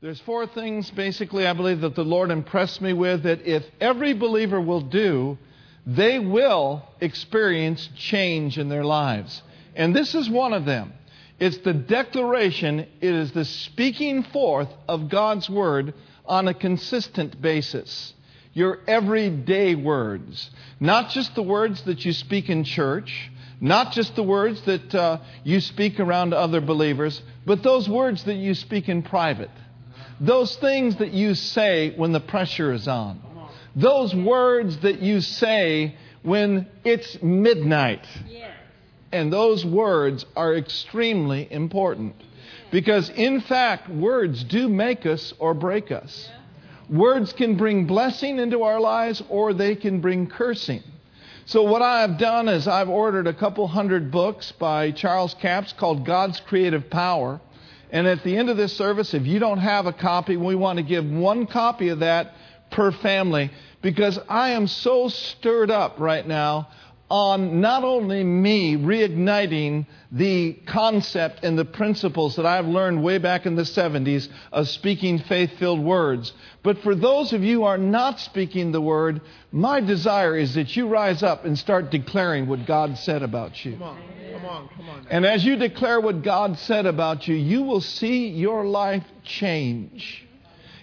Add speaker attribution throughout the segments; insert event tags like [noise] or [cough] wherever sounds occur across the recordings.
Speaker 1: There's four things basically I believe that the Lord impressed me with that if every believer will do, they will experience change in their lives. And this is one of them. It's the declaration, it is the speaking forth of God's word on a consistent basis. Your everyday words. Not just the words that you speak in church, not just the words that uh, you speak around other believers, but those words that you speak in private. Those things that you say when the pressure is on. Those words that you say when it's midnight. And those words are extremely important. Because, in fact, words do make us or break us. Words can bring blessing into our lives or they can bring cursing. So, what I have done is I've ordered a couple hundred books by Charles Capps called God's Creative Power. And at the end of this service, if you don't have a copy, we want to give one copy of that per family because I am so stirred up right now on not only me reigniting the concept and the principles that I've learned way back in the 70s of speaking faith filled words, but for those of you who are not speaking the word, my desire is that you rise up and start declaring what God said about you.
Speaker 2: Come on, come on, come on.
Speaker 1: And as you declare what God said about you, you will see your life change.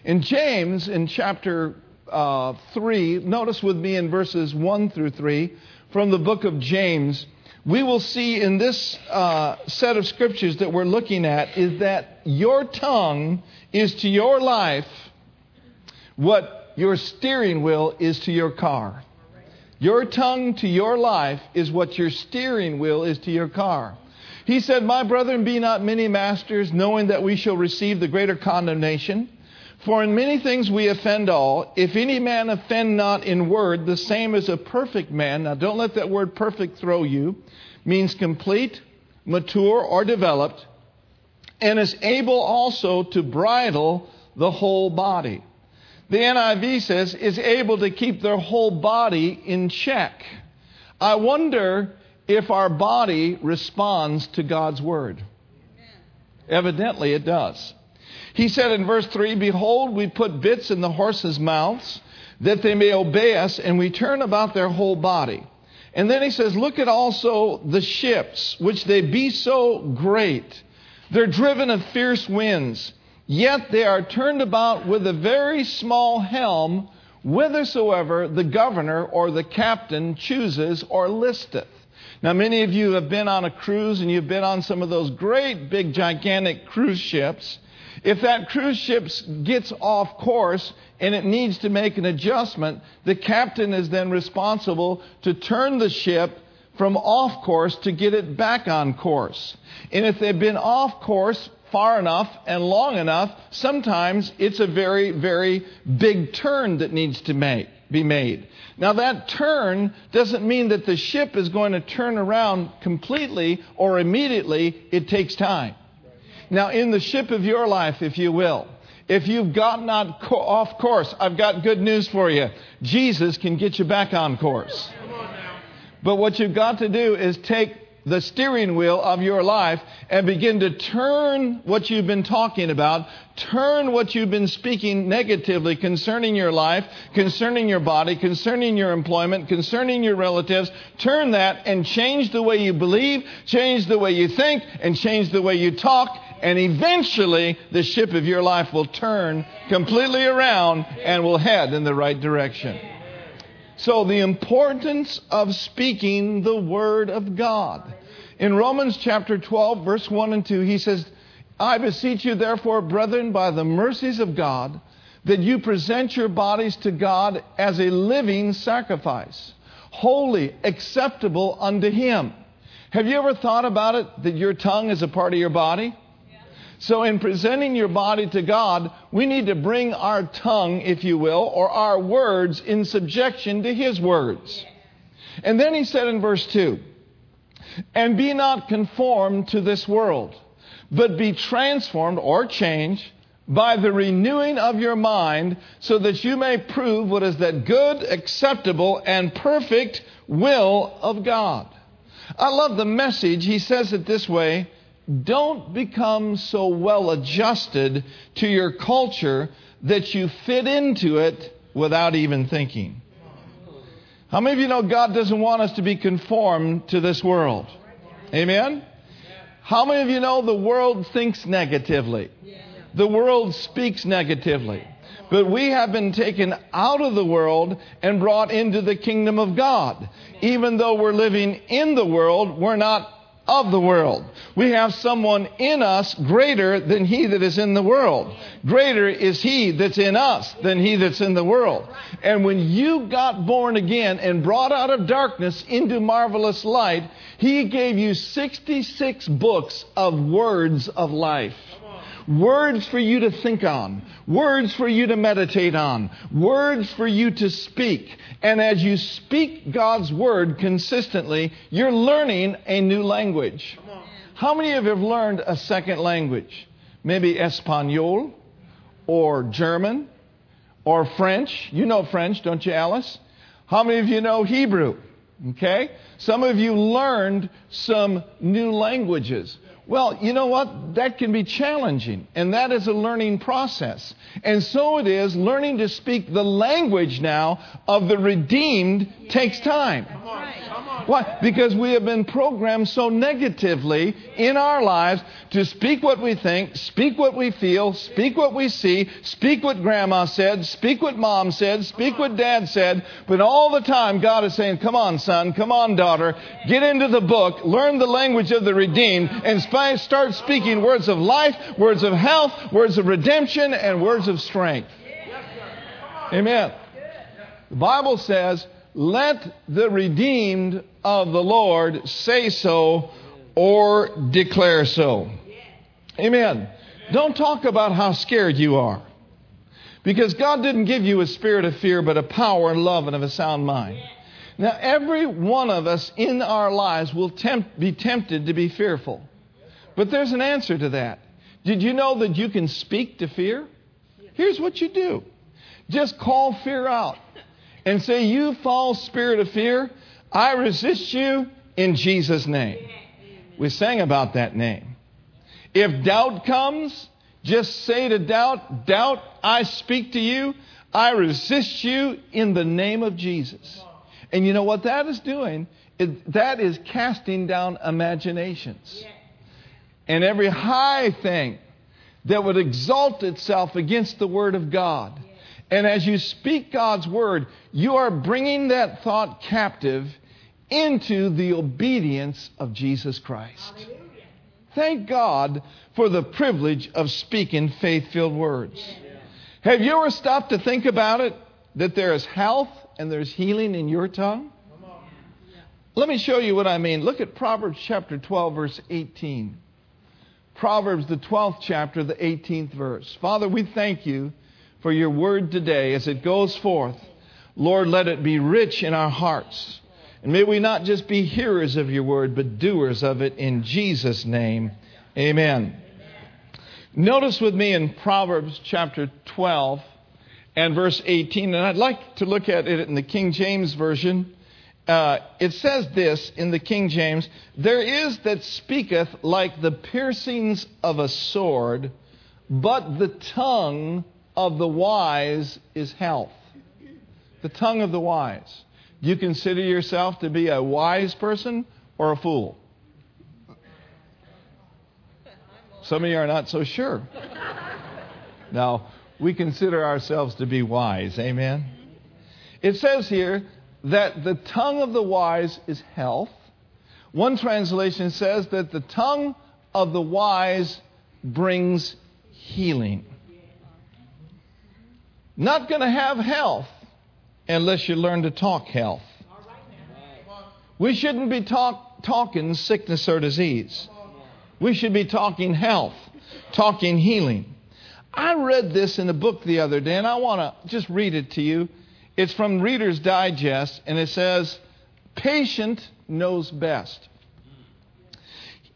Speaker 1: In James, in chapter uh, 3, notice with me in verses 1 through 3 from the book of James, we will see in this uh, set of scriptures that we're looking at is that your tongue is to your life what your steering wheel is to your car. Your tongue to your life is what your steering wheel is to your car. He said, My brethren, be not many masters, knowing that we shall receive the greater condemnation. For in many things we offend all. If any man offend not in word, the same as a perfect man. Now don't let that word perfect throw you. Means complete, mature, or developed, and is able also to bridle the whole body. The NIV says is able to keep their whole body in check. I wonder if our body responds to God's word. Evidently it does. He said in verse 3 Behold, we put bits in the horses' mouths that they may obey us, and we turn about their whole body. And then he says, Look at also the ships, which they be so great. They're driven of fierce winds, yet they are turned about with a very small helm, whithersoever the governor or the captain chooses or listeth. Now, many of you have been on a cruise and you've been on some of those great, big, gigantic cruise ships. If that cruise ship gets off course and it needs to make an adjustment, the captain is then responsible to turn the ship from off course to get it back on course. And if they've been off course far enough and long enough, sometimes it's a very, very big turn that needs to make, be made. Now, that turn doesn't mean that the ship is going to turn around completely or immediately. It takes time. Now, in the ship of your life, if you will, if you've gotten off course, I've got good news for you. Jesus can get you back on course. But what you've got to do is take the steering wheel of your life and begin to turn what you've been talking about, turn what you've been speaking negatively concerning your life, concerning your body, concerning your employment, concerning your relatives, turn that and change the way you believe, change the way you think, and change the way you talk, and eventually the ship of your life will turn completely around and will head in the right direction. So, the importance of speaking the Word of God. In Romans chapter 12, verse 1 and 2, he says, I beseech you, therefore, brethren, by the mercies of God, that you present your bodies to God as a living sacrifice, holy, acceptable unto Him. Have you ever thought about it that your tongue is a part of your body? So, in presenting your body to God, we need to bring our tongue, if you will, or our words in subjection to His words. And then he said in verse 2 And be not conformed to this world, but be transformed or changed by the renewing of your mind, so that you may prove what is that good, acceptable, and perfect will of God. I love the message. He says it this way don't become so well adjusted to your culture that you fit into it without even thinking. How many of you know God doesn't want us to be conformed to this world? Amen? How many of you know the world thinks negatively? The world speaks negatively. But we have been taken out of the world and brought into the kingdom of God. Even though we're living in the world, we're not of the world. We have someone in us greater than he that is in the world. Greater is he that's in us than he that's in the world. And when you got born again and brought out of darkness into marvelous light, he gave you 66 books of words of life. Words for you to think on. Words for you to meditate on. Words for you to speak. And as you speak God's word consistently, you're learning a new language. How many of you have learned a second language? Maybe Espanol or German or French. You know French, don't you, Alice? How many of you know Hebrew? Okay? Some of you learned some new languages. Well, you know what? That can be challenging, and that is a learning process. And so it is, learning to speak the language now of the redeemed takes time. Why? Because we have been programmed so negatively in our lives to speak what we think, speak what we feel, speak what we see, speak what grandma said, speak what mom said, speak what dad said, but all the time God is saying, come on, son, come on, daughter, get into the book, learn the language of the redeemed, and start speaking words of life, words of health, words of redemption, and words of strength. Amen. The Bible says, let the redeemed of the Lord say so or declare so. Amen. Don't talk about how scared you are. Because God didn't give you a spirit of fear, but a power and love and of a sound mind. Now, every one of us in our lives will tempt, be tempted to be fearful. But there's an answer to that. Did you know that you can speak to fear? Here's what you do just call fear out and say, You false spirit of fear, I resist you in Jesus' name. We sang about that name. If doubt comes, just say to doubt, Doubt, I speak to you. I resist you in the name of Jesus. And you know what that is doing? It, that is casting down imaginations. And every high thing that would exalt itself against the Word of God. And as you speak God's Word, you are bringing that thought captive into the obedience of Jesus Christ. Thank God for the privilege of speaking faith filled words. Have you ever stopped to think about it? That there is health and there's healing in your tongue? Let me show you what I mean. Look at Proverbs chapter 12, verse 18. Proverbs, the 12th chapter, the 18th verse. Father, we thank you for your word today as it goes forth. Lord, let it be rich in our hearts. And may we not just be hearers of your word, but doers of it in Jesus' name. Amen. Notice with me in Proverbs chapter 12 and verse 18, and I'd like to look at it in the King James Version. Uh, it says this in the King James There is that speaketh like the piercings of a sword, but the tongue of the wise is health. The tongue of the wise. Do you consider yourself to be a wise person or a fool? Some of you are not so sure. Now, we consider ourselves to be wise. Amen. It says here that the tongue of the wise is health. One translation says that the tongue of the wise brings healing. Not going to have health unless you learn to talk health. We shouldn't be talk, talking sickness or disease. We should be talking health, talking healing. I read this in a book the other day, and I want to just read it to you. It's from Reader's Digest, and it says, Patient knows best.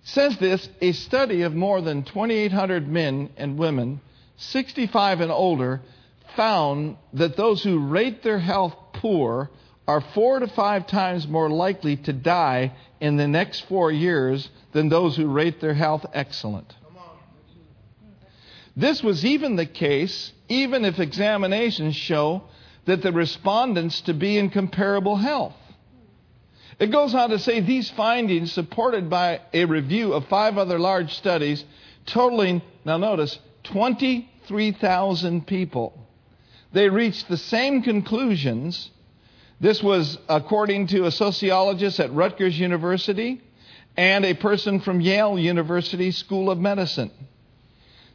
Speaker 1: Says this a study of more than 2,800 men and women, 65 and older, found that those who rate their health poor are four to five times more likely to die in the next four years than those who rate their health excellent. This was even the case, even if examinations show that the respondents to be in comparable health. It goes on to say these findings, supported by a review of five other large studies, totaling, now notice, 23,000 people. They reached the same conclusions. This was according to a sociologist at Rutgers University and a person from Yale University School of Medicine.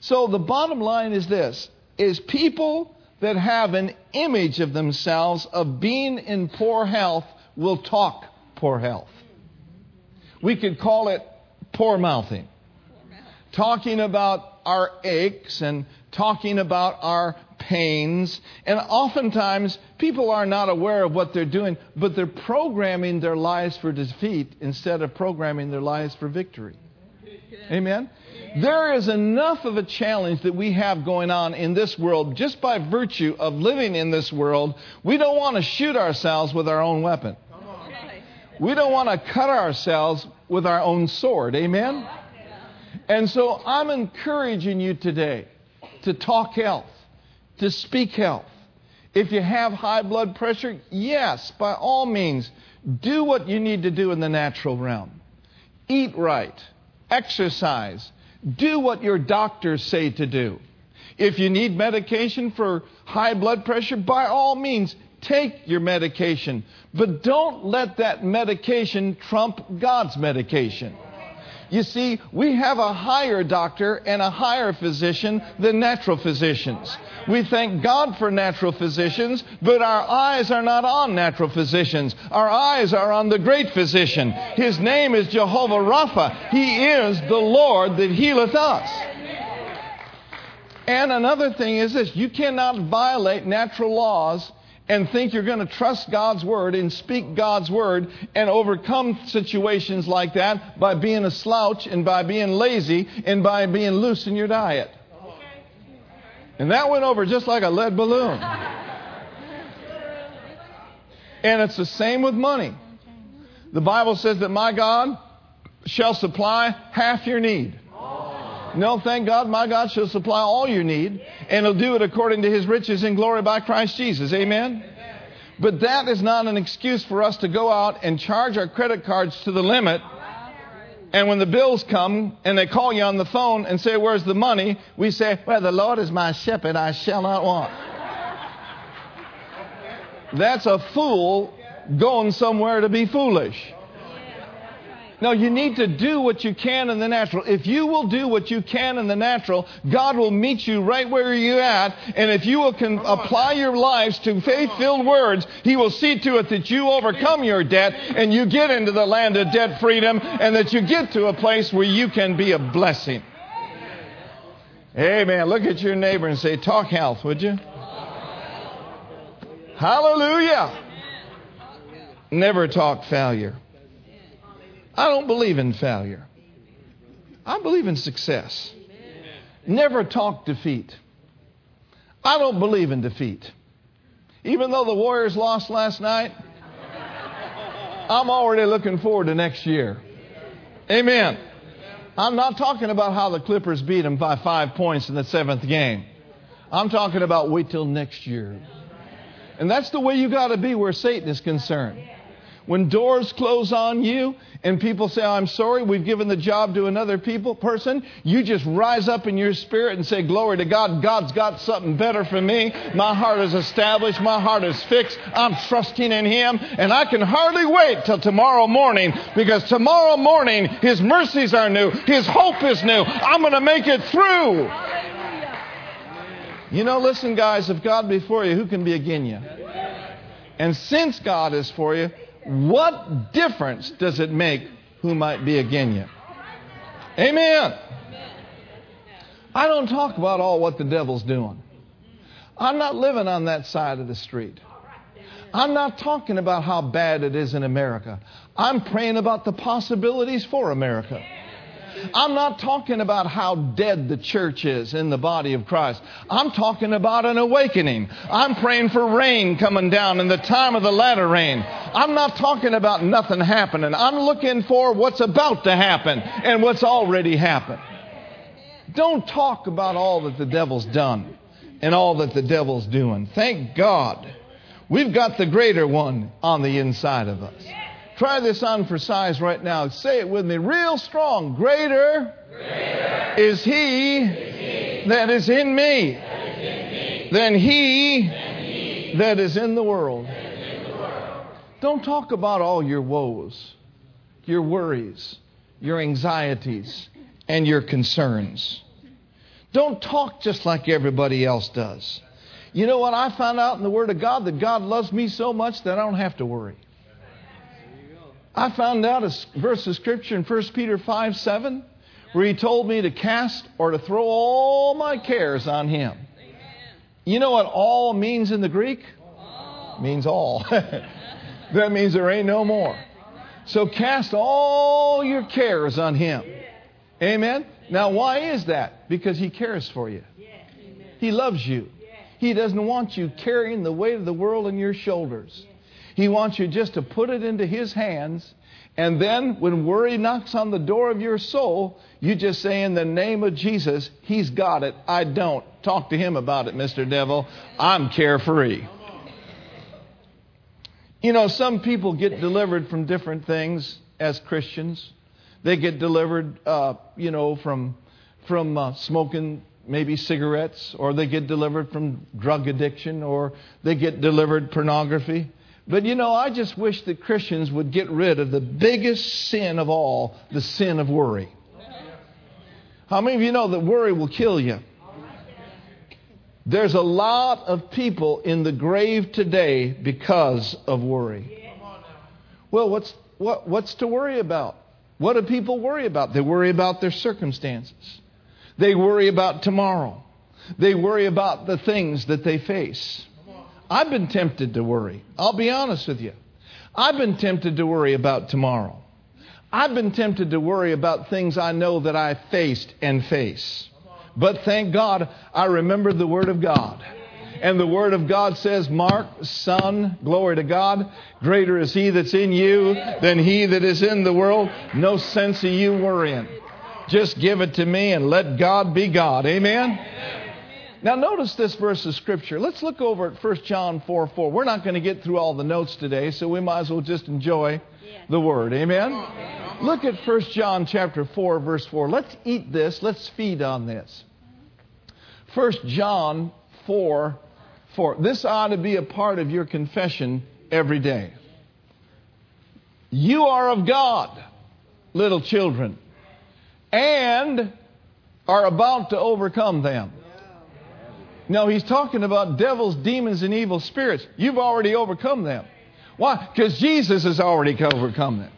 Speaker 1: So the bottom line is this is people that have an image of themselves of being in poor health will talk poor health. We could call it poor mouthing. Talking about our aches and talking about our pains. And oftentimes, people are not aware of what they're doing, but they're programming their lives for defeat instead of programming their lives for victory. Amen? There is enough of a challenge that we have going on in this world just by virtue of living in this world. We don't want to shoot ourselves with our own weapon. We don't want to cut ourselves with our own sword. Amen? And so I'm encouraging you today to talk health, to speak health. If you have high blood pressure, yes, by all means, do what you need to do in the natural realm. Eat right, exercise, do what your doctors say to do. If you need medication for high blood pressure, by all means, take your medication. But don't let that medication trump God's medication. You see, we have a higher doctor and a higher physician than natural physicians. We thank God for natural physicians, but our eyes are not on natural physicians. Our eyes are on the great physician. His name is Jehovah Rapha. He is the Lord that healeth us. And another thing is this you cannot violate natural laws and think you're going to trust God's word and speak God's word and overcome situations like that by being a slouch and by being lazy and by being loose in your diet. And that went over just like a lead balloon. And it's the same with money. The Bible says that my God shall supply half your need. No, thank God, my God shall supply all your need, and He'll do it according to His riches in glory by Christ Jesus. Amen? But that is not an excuse for us to go out and charge our credit cards to the limit. And when the bills come and they call you on the phone and say, Where's the money? We say, Well, the Lord is my shepherd, I shall not want. That's a fool going somewhere to be foolish. No, you need to do what you can in the natural. If you will do what you can in the natural, God will meet you right where you're at. And if you will can apply your lives to faith filled words, He will see to it that you overcome your debt and you get into the land of debt freedom and that you get to a place where you can be a blessing. Amen. Look at your neighbor and say, Talk health, would you? Hallelujah. Never talk failure. I don't believe in failure. I believe in success. Never talk defeat. I don't believe in defeat. Even though the Warriors lost last night, I'm already looking forward to next year. Amen. I'm not talking about how the Clippers beat them by five points in the seventh game. I'm talking about wait till next year. And that's the way you got to be where Satan is concerned. When doors close on you and people say, I'm sorry, we've given the job to another people person, you just rise up in your spirit and say, Glory to God, God's got something better for me. My heart is established, my heart is fixed, I'm trusting in Him, and I can hardly wait till tomorrow morning because tomorrow morning His mercies are new, His hope is new. I'm going to make it through. You know, listen, guys, if God be for you, who can be against you? And since God is for you, what difference does it make who might be against you? Amen. I don't talk about all what the devil's doing. I'm not living on that side of the street. I'm not talking about how bad it is in America. I'm praying about the possibilities for America. I'm not talking about how dead the church is in the body of Christ. I'm talking about an awakening. I'm praying for rain coming down in the time of the latter rain. I'm not talking about nothing happening. I'm looking for what's about to happen and what's already happened. Don't talk about all that the devil's done and all that the devil's doing. Thank God we've got the greater one on the inside of us. Try this on for size right now. Say it with me real strong. Greater, greater is, he is, he that is in me, in me than, he than he that is. In the world. Don't talk about all your woes, your worries, your anxieties, and your concerns. Don't talk just like everybody else does. You know what? I found out in the Word of God that God loves me so much that I don't have to worry. I found out a verse of Scripture in 1 Peter 5 7 where he told me to cast or to throw all my cares on him. You know what all means in the Greek? All. Means all. [laughs] that means there ain't no more. So cast all your cares on him. Amen? Now, why is that? Because He cares for you. He loves you. He doesn't want you carrying the weight of the world on your shoulders. He wants you just to put it into His hands. And then when worry knocks on the door of your soul, you just say, In the name of Jesus, He's got it. I don't. Talk to Him about it, Mr. Devil. I'm carefree. You know, some people get delivered from different things as Christians. They get delivered, uh, you know, from from uh, smoking maybe cigarettes, or they get delivered from drug addiction, or they get delivered pornography. But you know, I just wish that Christians would get rid of the biggest sin of all, the sin of worry. How many of you know that worry will kill you? There's a lot of people in the grave today because of worry. Well, what's, what, what's to worry about? What do people worry about? They worry about their circumstances. They worry about tomorrow. They worry about the things that they face. I've been tempted to worry. I'll be honest with you. I've been tempted to worry about tomorrow. I've been tempted to worry about things I know that I faced and face. But thank God I remember the Word of God. And the Word of God says, Mark, son, glory to God, greater is He that's in you than He that is in the world. No sense of you worrying. Just give it to me and let God be God. Amen? Now, notice this verse of Scripture. Let's look over at 1 John 4 4. We're not going to get through all the notes today, so we might as well just enjoy the Word. Amen? Look at 1 John chapter 4, verse 4. Let's eat this. Let's feed on this. 1 John 4 for. This ought to be a part of your confession every day. You are of God, little children, and are about to overcome them. No, he's talking about devils, demons, and evil spirits. You've already overcome them. Why? Because Jesus has already overcome them.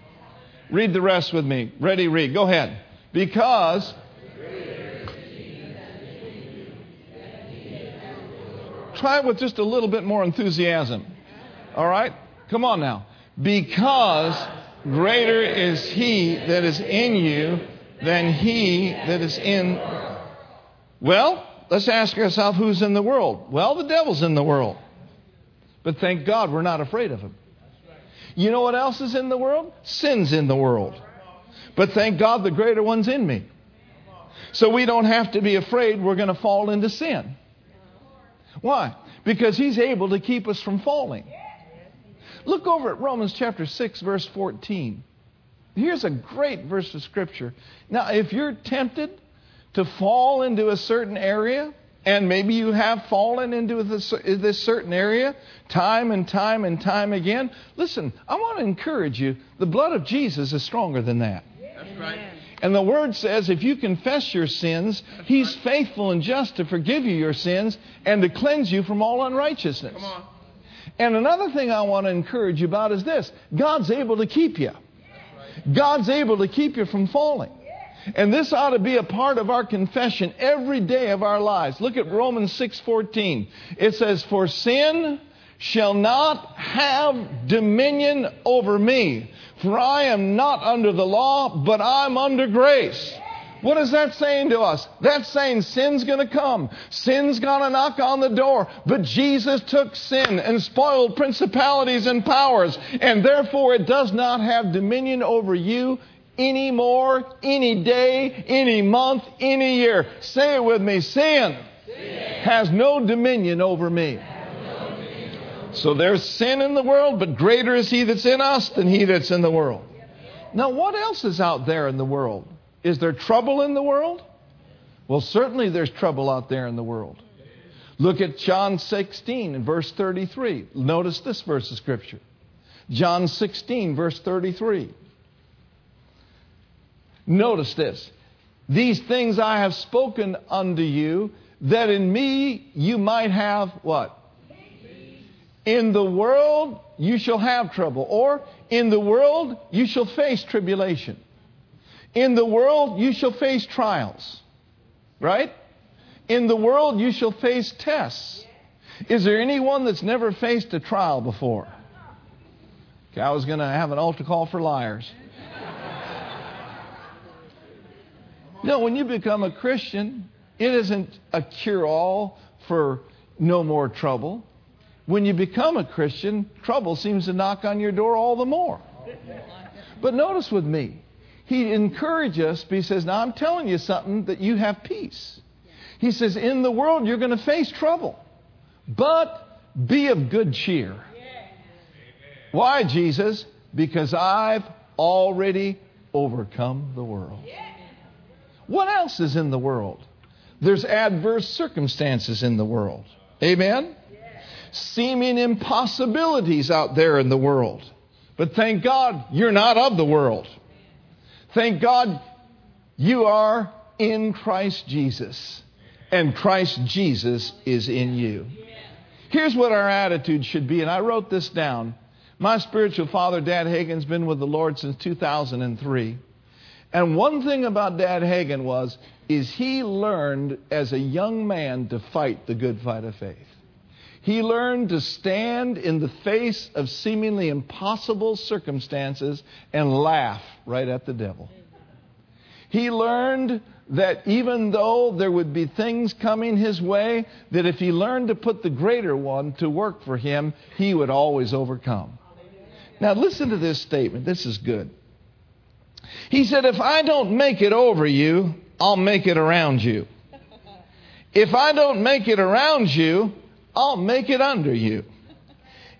Speaker 1: Read the rest with me. Ready, read. Go ahead. Because Try it with just a little bit more enthusiasm. All right? Come on now. Because greater is he that is in you than he that is in. Well, let's ask ourselves who's in the world? Well, the devil's in the world. But thank God we're not afraid of him. You know what else is in the world? Sin's in the world. But thank God the greater one's in me. So we don't have to be afraid we're going to fall into sin. Why? Because he's able to keep us from falling. Look over at Romans chapter 6, verse 14. Here's a great verse of Scripture. Now, if you're tempted to fall into a certain area, and maybe you have fallen into this, this, certain area time and time and time again. Listen, I want to encourage you the blood of Jesus is stronger than that. That's right. And the word says if you confess your sins, he's faithful and just to forgive you your sins and to cleanse you from all unrighteousness. Come on. And another thing I want to encourage you about is this God's able to keep you. God's able to keep you from falling. And this ought to be a part of our confession every day of our lives. Look at Romans 6:14. It says, "For sin shall not have dominion over me, for I am not under the law, but I'm under grace. What is that saying to us? That's saying sin's going to come. Sin's going to knock on the door. But Jesus took sin and spoiled principalities and powers, and therefore it does not have dominion over you anymore, any day, any month, any year. Say it with me sin, sin. has no dominion over me. So there's sin in the world, but greater is he that's in us than he that's in the world. Now, what else is out there in the world? Is there trouble in the world? Well, certainly there's trouble out there in the world. Look at John 16 and verse 33. Notice this verse of Scripture. John 16, verse 33. Notice this. These things I have spoken unto you, that in me you might have what? In the world you shall have trouble, or in the world you shall face tribulation. In the world you shall face trials. Right? In the world you shall face tests. Is there anyone that's never faced a trial before? Okay, I was going to have an altar call for liars. No, when you become a Christian, it isn't a cure all for no more trouble. When you become a Christian, trouble seems to knock on your door all the more. But notice with me, he encourages us, but he says, Now I'm telling you something that you have peace. He says, In the world you're going to face trouble, but be of good cheer. Why, Jesus? Because I've already overcome the world. What else is in the world? There's adverse circumstances in the world. Amen? Seeming impossibilities out there in the world. But thank God you're not of the world. Thank God you are in Christ Jesus, and Christ Jesus is in you. Here's what our attitude should be, and I wrote this down. My spiritual father, Dad Hagin's been with the Lord since 2003. And one thing about Dad Hagin was, is he learned as a young man to fight the good fight of faith. He learned to stand in the face of seemingly impossible circumstances and laugh right at the devil. He learned that even though there would be things coming his way, that if he learned to put the greater one to work for him, he would always overcome. Now, listen to this statement. This is good. He said, If I don't make it over you, I'll make it around you. If I don't make it around you, I'll make it under you.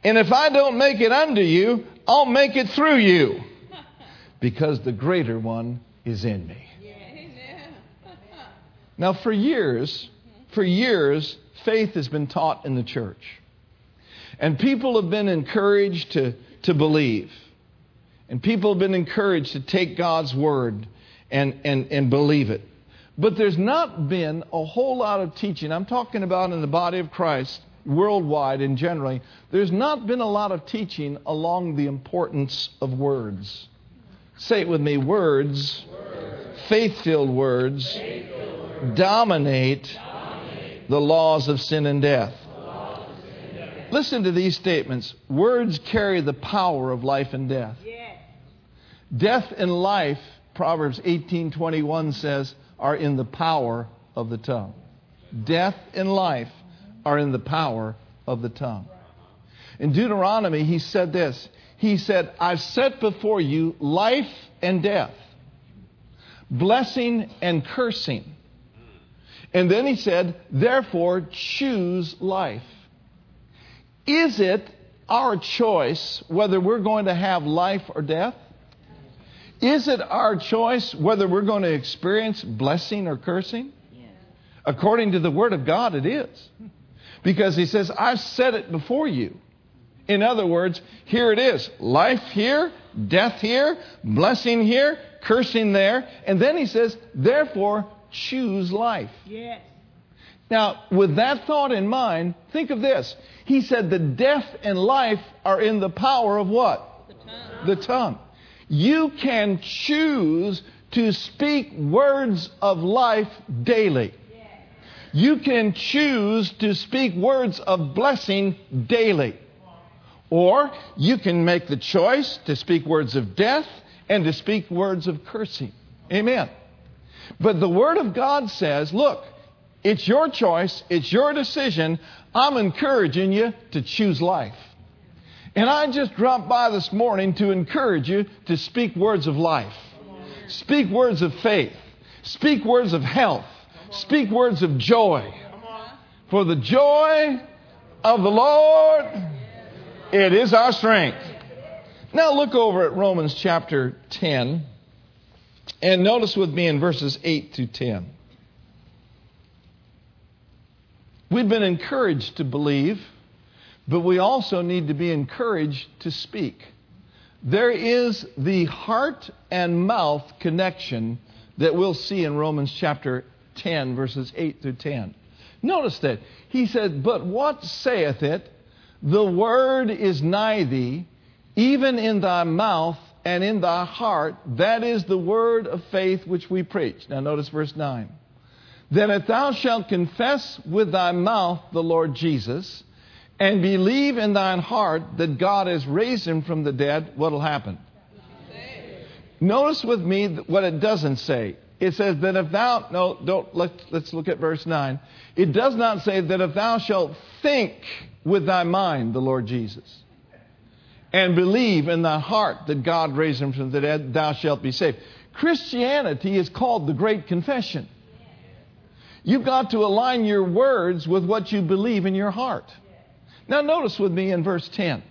Speaker 1: And if I don't make it under you, I'll make it through you. Because the greater one is in me. Now, for years, for years, faith has been taught in the church. And people have been encouraged to, to believe. And people have been encouraged to take God's word and, and, and believe it. But there's not been a whole lot of teaching. I'm talking about in the body of Christ, worldwide and generally. There's not been a lot of teaching along the importance of words. Say it with me words, words. faith filled words, words, dominate, dominate the laws of sin and death. Listen to these statements. Words carry the power of life and death. Death and life, Proverbs 18:21 says, are in the power of the tongue. Death and life are in the power of the tongue. In Deuteronomy, he said this. He said, I've set before you life and death, blessing and cursing. And then he said, therefore choose life. Is it our choice whether we're going to have life or death? Is it our choice whether we're going to experience blessing or cursing? According to the Word of God, it is. Because He says, I've set it before you. In other words, here it is life here, death here, blessing here, cursing there. And then He says, therefore, choose life. Yes. Now, with that thought in mind, think of this. He said, the death and life are in the power of what? The tongue. The tongue. You can choose to speak words of life daily. You can choose to speak words of blessing daily. Or you can make the choice to speak words of death and to speak words of cursing. Amen. But the Word of God says, look, it's your choice, it's your decision. I'm encouraging you to choose life. And I just dropped by this morning to encourage you to speak words of life, speak words of faith, speak words of health, speak words of joy. For the joy of the Lord, it is our strength. Now look over at Romans chapter 10 and notice with me in verses 8 to 10. We've been encouraged to believe but we also need to be encouraged to speak. There is the heart and mouth connection that we'll see in Romans chapter 10, verses 8 through 10. Notice that. He said, But what saith it? The word is nigh thee, even in thy mouth and in thy heart. That is the word of faith which we preach. Now notice verse 9. That if thou shalt confess with thy mouth the Lord Jesus, and believe in thine heart that God has raised him from the dead, what will happen? Notice with me what it doesn't say. It says that if thou, no, don't, let's, let's look at verse 9. It does not say that if thou shalt think with thy mind the Lord Jesus and believe in thy heart that God raised him from the dead, thou shalt be saved. Christianity is called the Great Confession. You've got to align your words with what you believe in your heart. Now, notice with me in verse 10.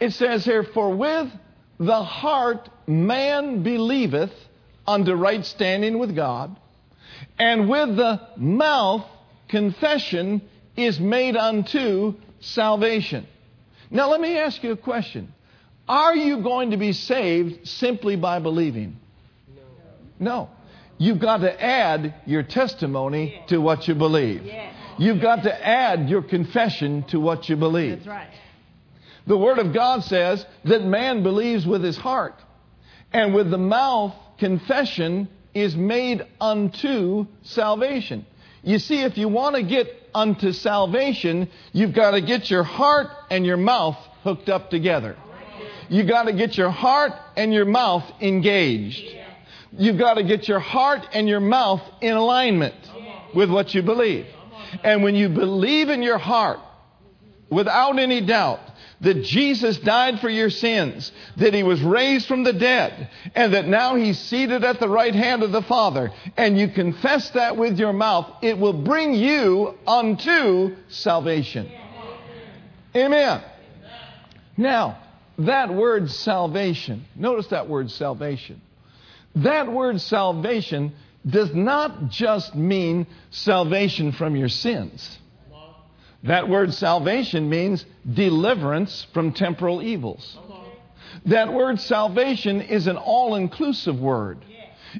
Speaker 1: It says here, For with the heart man believeth unto right standing with God, and with the mouth confession is made unto salvation. Now, let me ask you a question. Are you going to be saved simply by believing? No. no. You've got to add your testimony to what you believe. You've got to add your confession to what you believe.
Speaker 2: That's right.
Speaker 1: The Word of God says that man believes with his heart, and with the mouth, confession is made unto salvation. You see, if you want to get unto salvation, you've got to get your heart and your mouth hooked up together. You've got to get your heart and your mouth engaged. You've got to get your heart and your mouth in alignment with what you believe. And when you believe in your heart, without any doubt, that Jesus died for your sins, that he was raised from the dead, and that now he's seated at the right hand of the Father, and you confess that with your mouth, it will bring you unto salvation. Amen. Now, that word salvation, notice that word salvation. That word salvation does not just mean salvation from your sins. That word salvation means deliverance from temporal evils. That word salvation is an all inclusive word.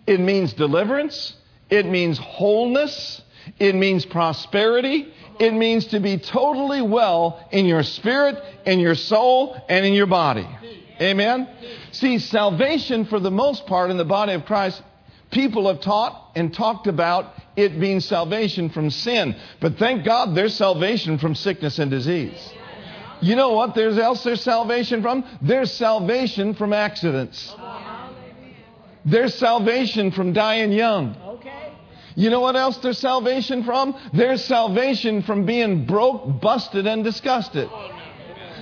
Speaker 1: It means deliverance, it means wholeness, it means prosperity, it means to be totally well in your spirit, in your soul, and in your body. Amen? See, salvation for the most part in the body of Christ people have taught and talked about it being salvation from sin. But thank God there's salvation from sickness and disease. You know what there's else there's salvation from? There's salvation from accidents. There's salvation from dying young. You know what else there's salvation from? There's salvation from being broke, busted, and disgusted.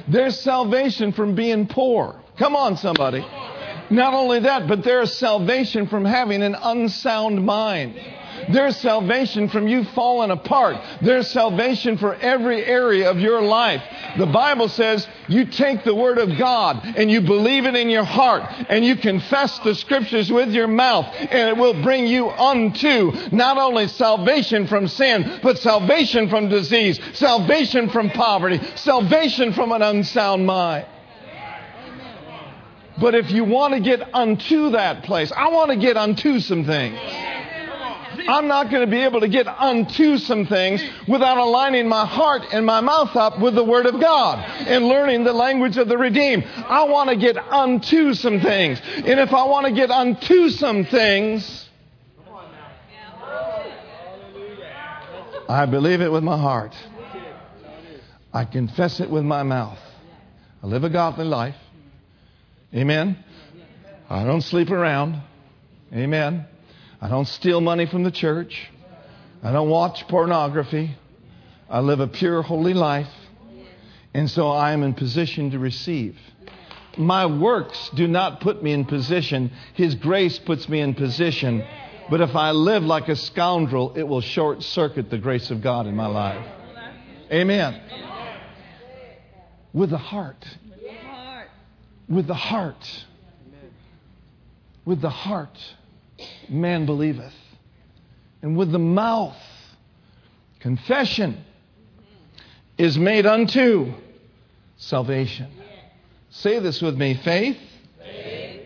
Speaker 1: There's salvation from being poor. Come on, somebody. Not only that, but there is salvation from having an unsound mind. There's salvation from you falling apart. There's salvation for every area of your life. The Bible says you take the Word of God and you believe it in your heart and you confess the Scriptures with your mouth and it will bring you unto not only salvation from sin, but salvation from disease, salvation from poverty, salvation from an unsound mind. But if you want to get unto that place, I want to get unto some things. I'm not going to be able to get unto some things without aligning my heart and my mouth up with the Word of God and learning the language of the redeemed. I want to get unto some things. And if I want to get unto some things, I believe it with my heart. I confess it with my mouth. I live a godly life. Amen. I don't sleep around. Amen. I don't steal money from the church. I don't watch pornography. I live a pure, holy life. And so I am in position to receive. My works do not put me in position. His grace puts me in position. But if I live like a scoundrel, it will short circuit the grace of God in my life. Amen. With the heart. With the heart. With the heart, man believeth. And with the mouth, confession is made unto salvation. Say this with me faith,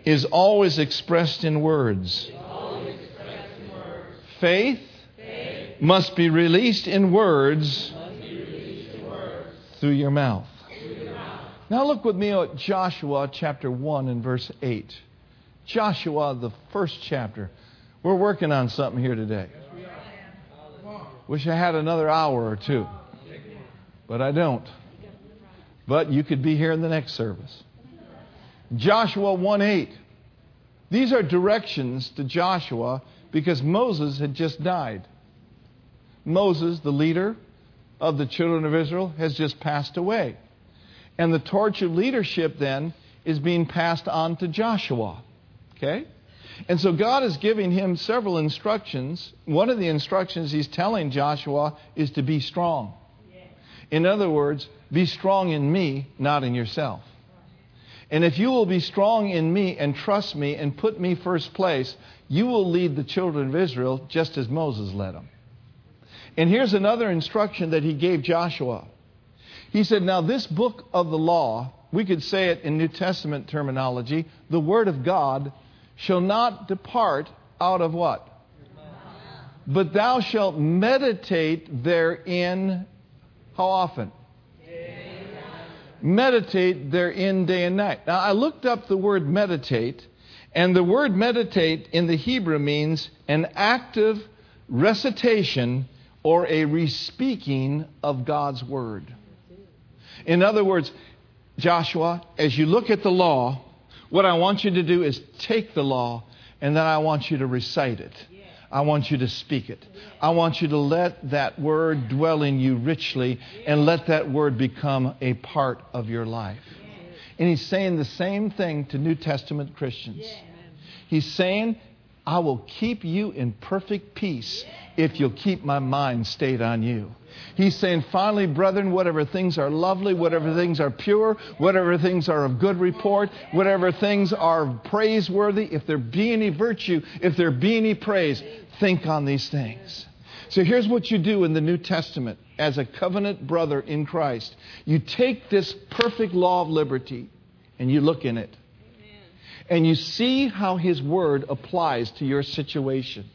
Speaker 1: is always expressed in words. Faith, must be released in words. Through, your mouth. Now look with me at Joshua chapter 1 and verse 8. Joshua, the first chapter. We're working on something here today. Wish I had another hour or two, but I don't. But you could be here in the next service. Joshua 1 8. These are directions to Joshua because Moses had just died. Moses, the leader of the children of Israel, has just passed away. And the torch of leadership then is being passed on to Joshua. Okay? And so God is giving him several instructions. One of the instructions he's telling Joshua is to be strong. In other words, be strong in me, not in yourself. And if you will be strong in me and trust me and put me first place, you will lead the children of Israel just as Moses led them. And here's another instruction that he gave Joshua. He said, Now, this book of the law, we could say it in New Testament terminology, the Word of God shall not depart out of what? But thou shalt meditate therein how often? Meditate therein day and night. Now, I looked up the word meditate, and the word meditate in the Hebrew means an active recitation or a respeaking of God's word. In other words, Joshua, as you look at the law, what I want you to do is take the law and then I want you to recite it. I want you to speak it. I want you to let that word dwell in you richly and let that word become a part of your life. And he's saying the same thing to New Testament Christians. He's saying, I will keep you in perfect peace if you'll keep my mind stayed on you. He's saying, finally, brethren, whatever things are lovely, whatever things are pure, whatever things are of good report, whatever things are praiseworthy, if there be any virtue, if there be any praise, think on these things. So here's what you do in the New Testament as a covenant brother in Christ. You take this perfect law of liberty and you look in it. And you see how His Word applies to your situation.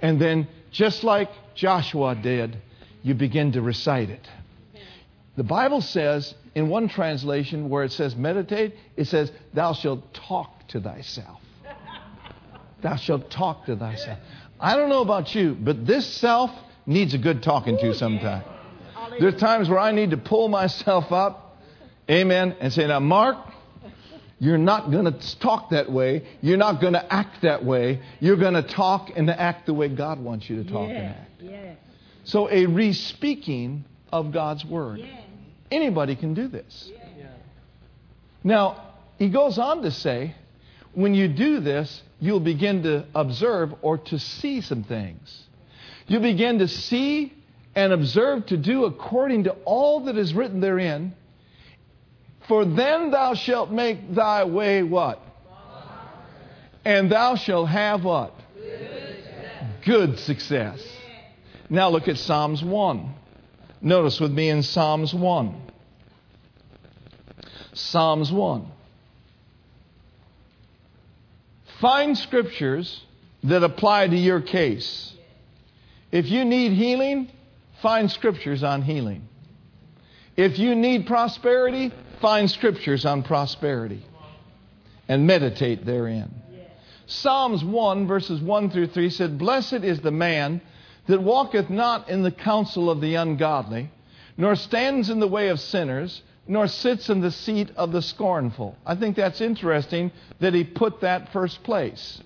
Speaker 1: And then, just like Joshua did, you begin to recite it. The Bible says, in one translation where it says meditate, it says, Thou shalt talk to thyself. Thou shalt talk to thyself. I don't know about you, but this self needs a good talking to sometime. There's times where I need to pull myself up, amen, and say, Now, Mark, you're not going to talk that way. You're not going to act that way. You're going to talk and act the way God wants you to talk and act. Yeah. So, a re-speaking of God's word. Yeah. Anybody can do this. Now, he goes on to say, when you do this, you'll begin to observe or to see some things. You begin to see and observe to do according to all that is written therein for then thou shalt make thy way what? And thou shalt have what? Good success. Now look at Psalms 1. Notice with me in Psalms 1. Psalms 1. Find scriptures that apply to your case. If you need healing, find scriptures on healing. If you need prosperity, find scriptures on prosperity and meditate therein. Psalms 1, verses 1 through 3 said, Blessed is the man that walketh not in the counsel of the ungodly, nor stands in the way of sinners, nor sits in the seat of the scornful. I think that's interesting that he put that first place.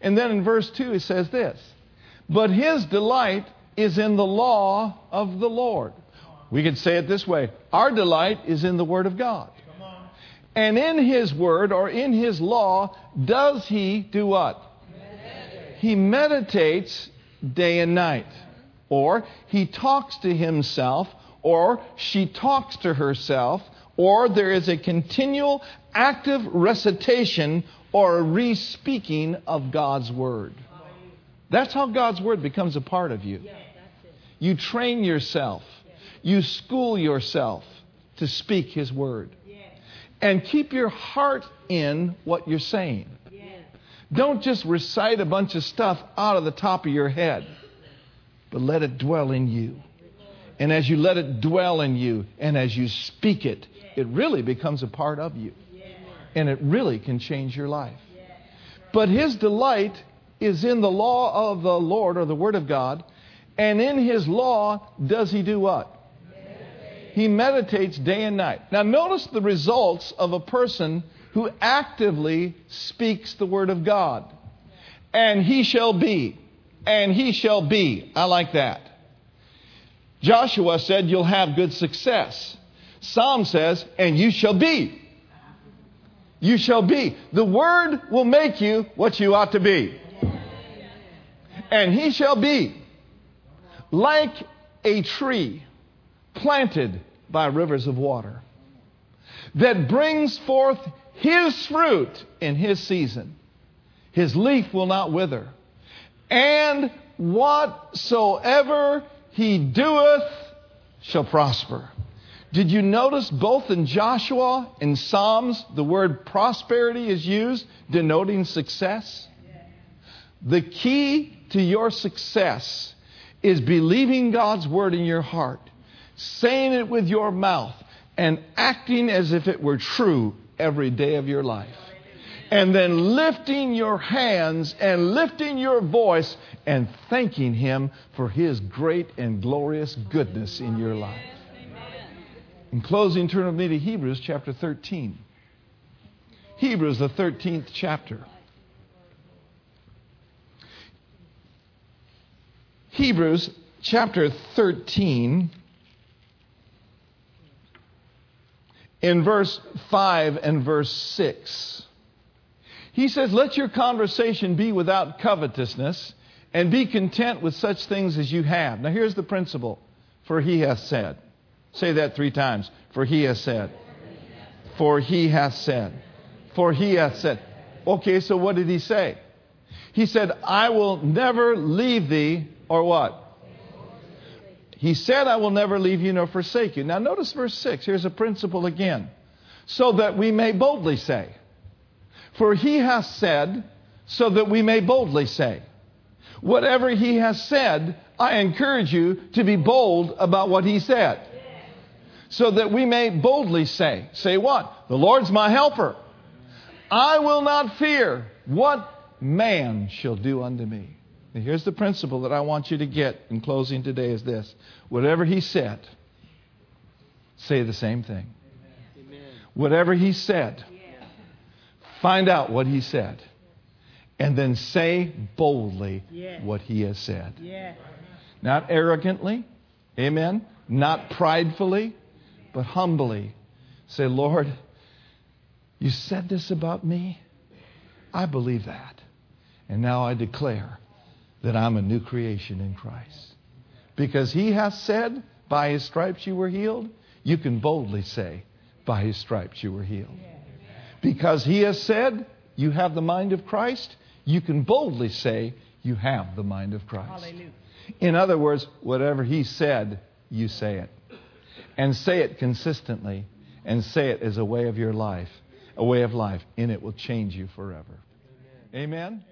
Speaker 1: And then in verse 2, he says this But his delight is in the law of the Lord. We could say it this way Our delight is in the Word of God. And in His Word or in His law, does He do what? He meditates day and night. Or He talks to Himself, or she talks to herself, or there is a continual active recitation or a re speaking of God's Word. That's how God's Word becomes a part of you. You train yourself you school yourself to speak His word. And keep your heart in what you're saying. Don't just recite a bunch of stuff out of the top of your head, but let it dwell in you. And as you let it dwell in you and as you speak it, it really becomes a part of you. And it really can change your life. But his delight is in the law of the Lord or the Word of God. And in his law, does he do what? He meditates day and night. Now, notice the results of a person who actively speaks the Word of God. And he shall be. And he shall be. I like that. Joshua said, You'll have good success. Psalm says, And you shall be. You shall be. The Word will make you what you ought to be. And he shall be like a tree planted by rivers of water, that brings forth his fruit in his season. His leaf will not wither. And whatsoever he doeth shall prosper. Did you notice both in Joshua and Psalms the word prosperity is used, denoting success? The key to your success is believing God's word in your heart saying it with your mouth, and acting as if it were true every day of your life. And then lifting your hands and lifting your voice and thanking Him for His great and glorious goodness in your life. In closing, turn with me to Hebrews chapter 13. Hebrews, the 13th chapter. Hebrews chapter 13 in verse 5 and verse 6. He says, Let your conversation be without covetousness, and be content with such things as you have. Now, here's the principle for he hath said. Say that three times. For he hath said. For he hath said. For he hath said. Okay, so what did he say? He said, I will never leave thee, or what? He said, I will never leave you nor forsake you. Now, notice verse 6. Here's a principle again. So that we may boldly say. For he has said, so that we may boldly say. Whatever he has said, I encourage you to be bold about what he said. So that we may boldly say. Say what? The Lord's my helper. I will not fear what man shall do unto me. And here's the principle that I want you to get in closing today is this. Whatever he said, say the same thing. Amen. Whatever he said, find out what he said. And then say boldly what he has said. Not arrogantly, amen. Not pridefully, but humbly. Say, Lord, you said this about me. I believe that. And now I declare that I'm a new creation in Christ. Because he has said, by his stripes you were healed, you can boldly say, by his stripes you were healed. Because he has said, you have the mind of Christ, you can boldly say, you have the mind of Christ. Hallelujah. In other words, whatever he said, you say it. And say it consistently, and say it as a way of your life, a way of life, and it will change you forever. Amen?